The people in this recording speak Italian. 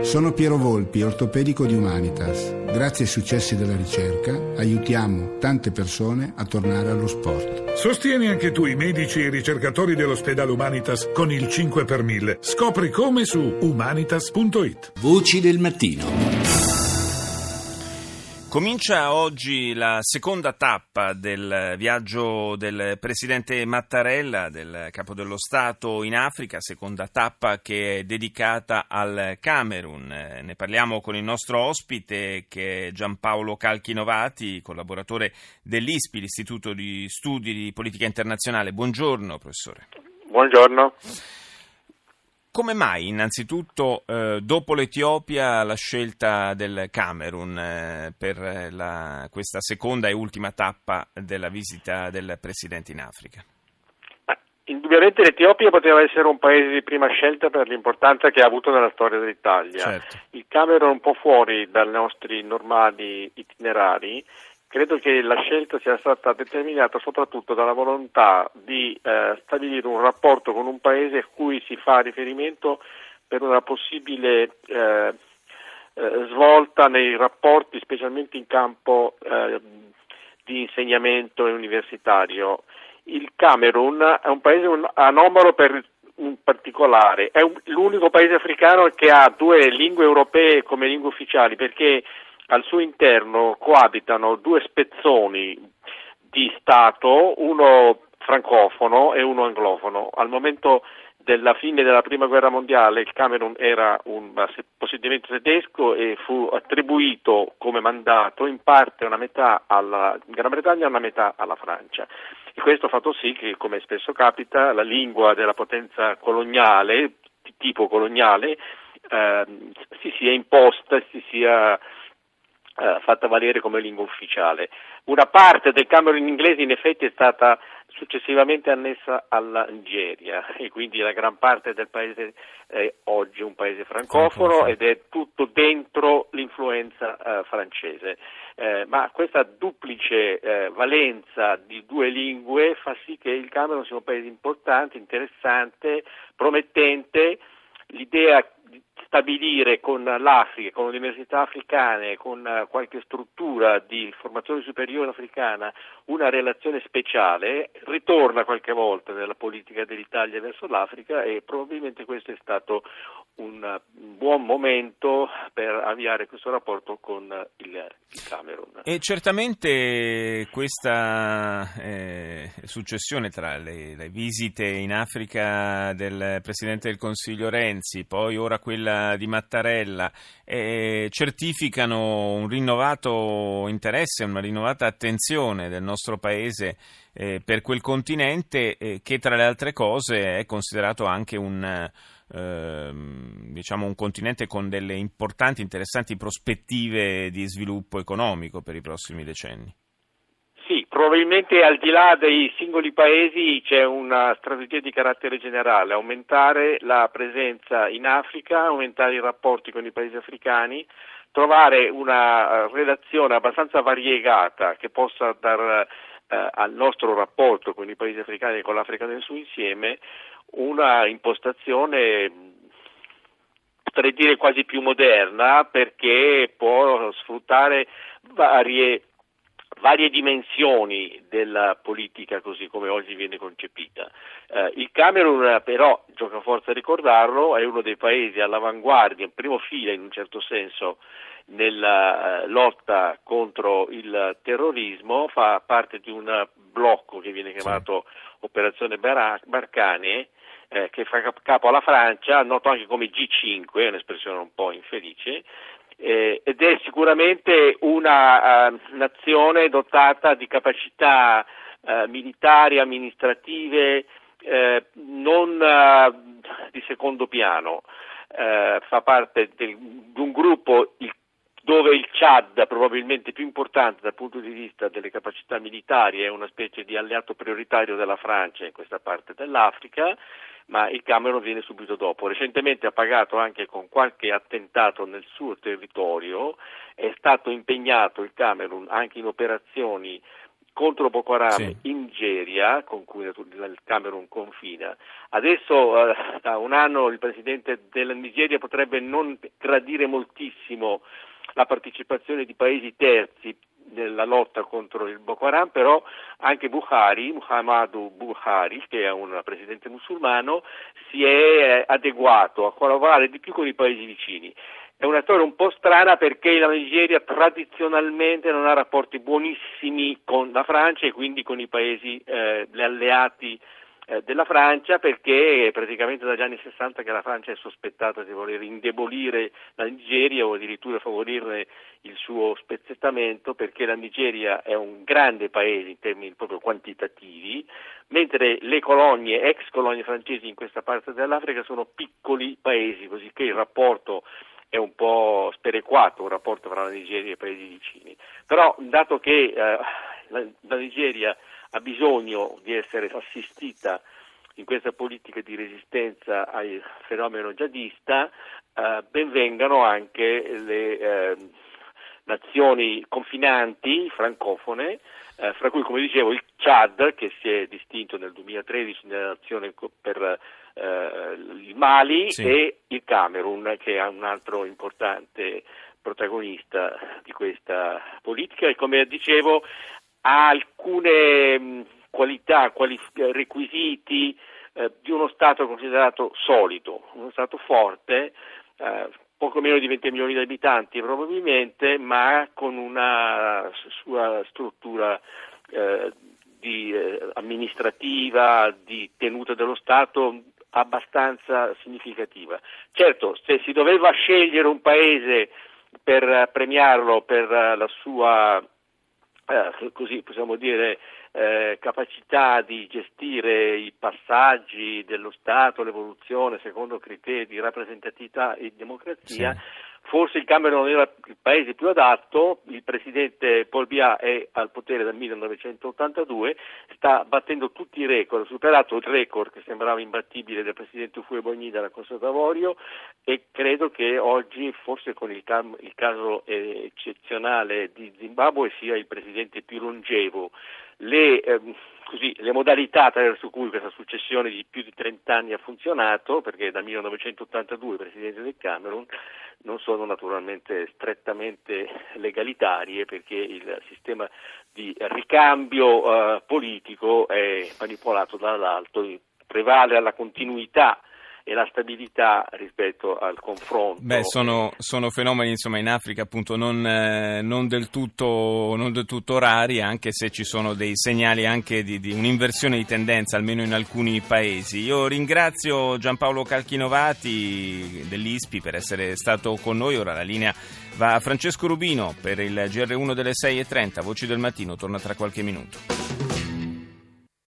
Sono Piero Volpi, ortopedico di Humanitas. Grazie ai successi della ricerca aiutiamo tante persone a tornare allo sport. Sostieni anche tu i medici e i ricercatori dell'ospedale Humanitas con il 5 per 1000. Scopri come su humanitas.it. Voci del mattino. Comincia oggi la seconda tappa del viaggio del presidente Mattarella, del capo dello Stato in Africa, seconda tappa che è dedicata al Camerun. Ne parliamo con il nostro ospite che è Giampaolo Calchinovati, collaboratore dell'ISPI, l'Istituto di Studi di Politica Internazionale. Buongiorno professore. Buongiorno. Come mai innanzitutto eh, dopo l'Etiopia la scelta del Camerun eh, per la, questa seconda e ultima tappa della visita del Presidente in Africa? Indubbiamente l'Etiopia poteva essere un paese di prima scelta per l'importanza che ha avuto nella storia dell'Italia. Certo. Il Camerun è un po' fuori dai nostri normali itinerari Credo che la scelta sia stata determinata soprattutto dalla volontà di eh, stabilire un rapporto con un paese a cui si fa riferimento per una possibile eh, eh, svolta nei rapporti, specialmente in campo eh, di insegnamento universitario. Il Camerun è un paese anomalo per un particolare, è un, l'unico paese africano che ha due lingue europee come lingue ufficiali perché al suo interno coabitano due spezzoni di Stato, uno francofono e uno anglofono. Al momento della fine della prima guerra mondiale il Camerun era un possedimento tedesco e fu attribuito come mandato in parte una metà alla Gran Bretagna e una metà alla Francia. E questo ha fatto sì che, come spesso capita, la lingua della potenza coloniale, di tipo coloniale, eh, si sia imposta, si sia eh, fatta valere come lingua ufficiale. Una parte del Camerun inglese in effetti è stata successivamente annessa alla Nigeria e quindi la gran parte del paese è oggi un paese francofono ed è tutto dentro l'influenza eh, francese. Eh, ma questa duplice eh, valenza di due lingue fa sì che il Camerun sia un paese importante, interessante, promettente. L'idea stabilire con l'Africa, con le università africane, con eh, qualche struttura di formazione superiore africana una relazione speciale, ritorna qualche volta nella politica dell'Italia verso l'Africa e probabilmente questo è stato un buon momento per avviare questo rapporto con il, Camerun. E certamente questa eh, successione tra le, le, visite in Africa del Presidente del Consiglio Renzi, poi ora quella di Mattarella, eh, certificano un rinnovato interesse, una rinnovata attenzione del nostro Paese eh, per quel continente eh, che tra le altre cose è considerato anche un Ehm, diciamo un continente con delle importanti, interessanti prospettive di sviluppo economico per i prossimi decenni. Probabilmente al di là dei singoli paesi c'è una strategia di carattere generale, aumentare la presenza in Africa, aumentare i rapporti con i paesi africani, trovare una eh, relazione abbastanza variegata che possa dar eh, al nostro rapporto con i paesi africani e con l'Africa nel suo insieme una impostazione potrei dire quasi più moderna perché può sfruttare varie, varie dimensioni della politica così come oggi viene concepita. Eh, il Camerun però, gioca forza a ricordarlo, è uno dei paesi all'avanguardia, in primo fila in un certo senso nella eh, lotta contro il terrorismo, fa parte di un blocco che viene chiamato. Operazione Barcane eh, che fa capo alla Francia, noto anche come G5, è un'espressione un po' infelice, eh, ed è sicuramente una uh, nazione dotata di capacità uh, militari, amministrative, eh, non uh, di secondo piano. fa parte del, di un gruppo, il dove il Chad, probabilmente più importante dal punto di vista delle capacità militari, è una specie di alleato prioritario della Francia in questa parte dell'Africa, ma il Camerun viene subito dopo. Recentemente ha pagato anche con qualche attentato nel suo territorio, è stato impegnato il Camerun anche in operazioni contro Boko Haram sì. in Nigeria, con cui il Camerun confina. Adesso, eh, da un anno, il presidente della Nigeria potrebbe non gradire moltissimo la partecipazione di paesi terzi nella lotta contro il Boko Haram, però anche Buhari, Muhammadu Buhari, che è un presidente musulmano, si è eh, adeguato a collaborare di più con i paesi vicini. È una storia un po' strana perché la Nigeria tradizionalmente non ha rapporti buonissimi con la Francia e quindi con i paesi eh, alleati della Francia perché è praticamente dagli anni 60 che la Francia è sospettata di voler indebolire la Nigeria o addirittura favorirne il suo spezzettamento perché la Nigeria è un grande paese in termini proprio quantitativi, mentre le colonie, ex colonie francesi in questa parte dell'Africa sono piccoli paesi, così che il rapporto è un po' sperequato un rapporto tra la Nigeria e i paesi vicini. Però, dato che eh, la, la, Nigeria ha bisogno di essere assistita in questa politica di resistenza al fenomeno jihadista, eh, benvengano anche le eh, nazioni confinanti francofone, eh, fra cui, come dicevo, il Chad, che si è distinto nel 2013 nell'azione per eh, il Mali sì. e il Camerun, che è un altro importante protagonista di questa politica e come dicevo ha alcune qualità, qualif- requisiti eh, di uno Stato considerato solido, uno Stato forte, eh, poco meno di 20 milioni di abitanti probabilmente, ma con una sua struttura eh, di, eh, amministrativa, di tenuta dello Stato abbastanza significativa. Certo, se si doveva scegliere un paese per premiarlo per la sua, eh, così possiamo dire, eh, capacità di gestire i passaggi dello Stato, l'evoluzione secondo criteri di rappresentatività e democrazia, sì. Forse il Camerun non era il paese più adatto, il presidente Paul Biya è al potere dal 1982, sta battendo tutti i record, ha superato il record che sembrava imbattibile del presidente Ufue Bogni della Costa d'Avorio e credo che oggi, forse con il, cam- il caso eccezionale di Zimbabwe, sia il presidente più longevo. Le, ehm, così, le modalità attraverso cui questa successione di più di 30 anni ha funzionato, perché dal 1982 presidente del Camerun, non sono naturalmente strettamente legalitarie perché il sistema di ricambio eh, politico è manipolato dall'alto, prevale la continuità e la stabilità rispetto al confronto. Beh, sono, sono fenomeni insomma, in Africa appunto non, eh, non, del tutto, non, del tutto, rari, anche se ci sono dei segnali anche di, di, un'inversione di tendenza, almeno in alcuni paesi. Io ringrazio Giampaolo Calchinovati dell'ISPI per essere stato con noi. Ora la linea va a Francesco Rubino per il GR1 delle 6.30. Voci del mattino, torna tra qualche minuto.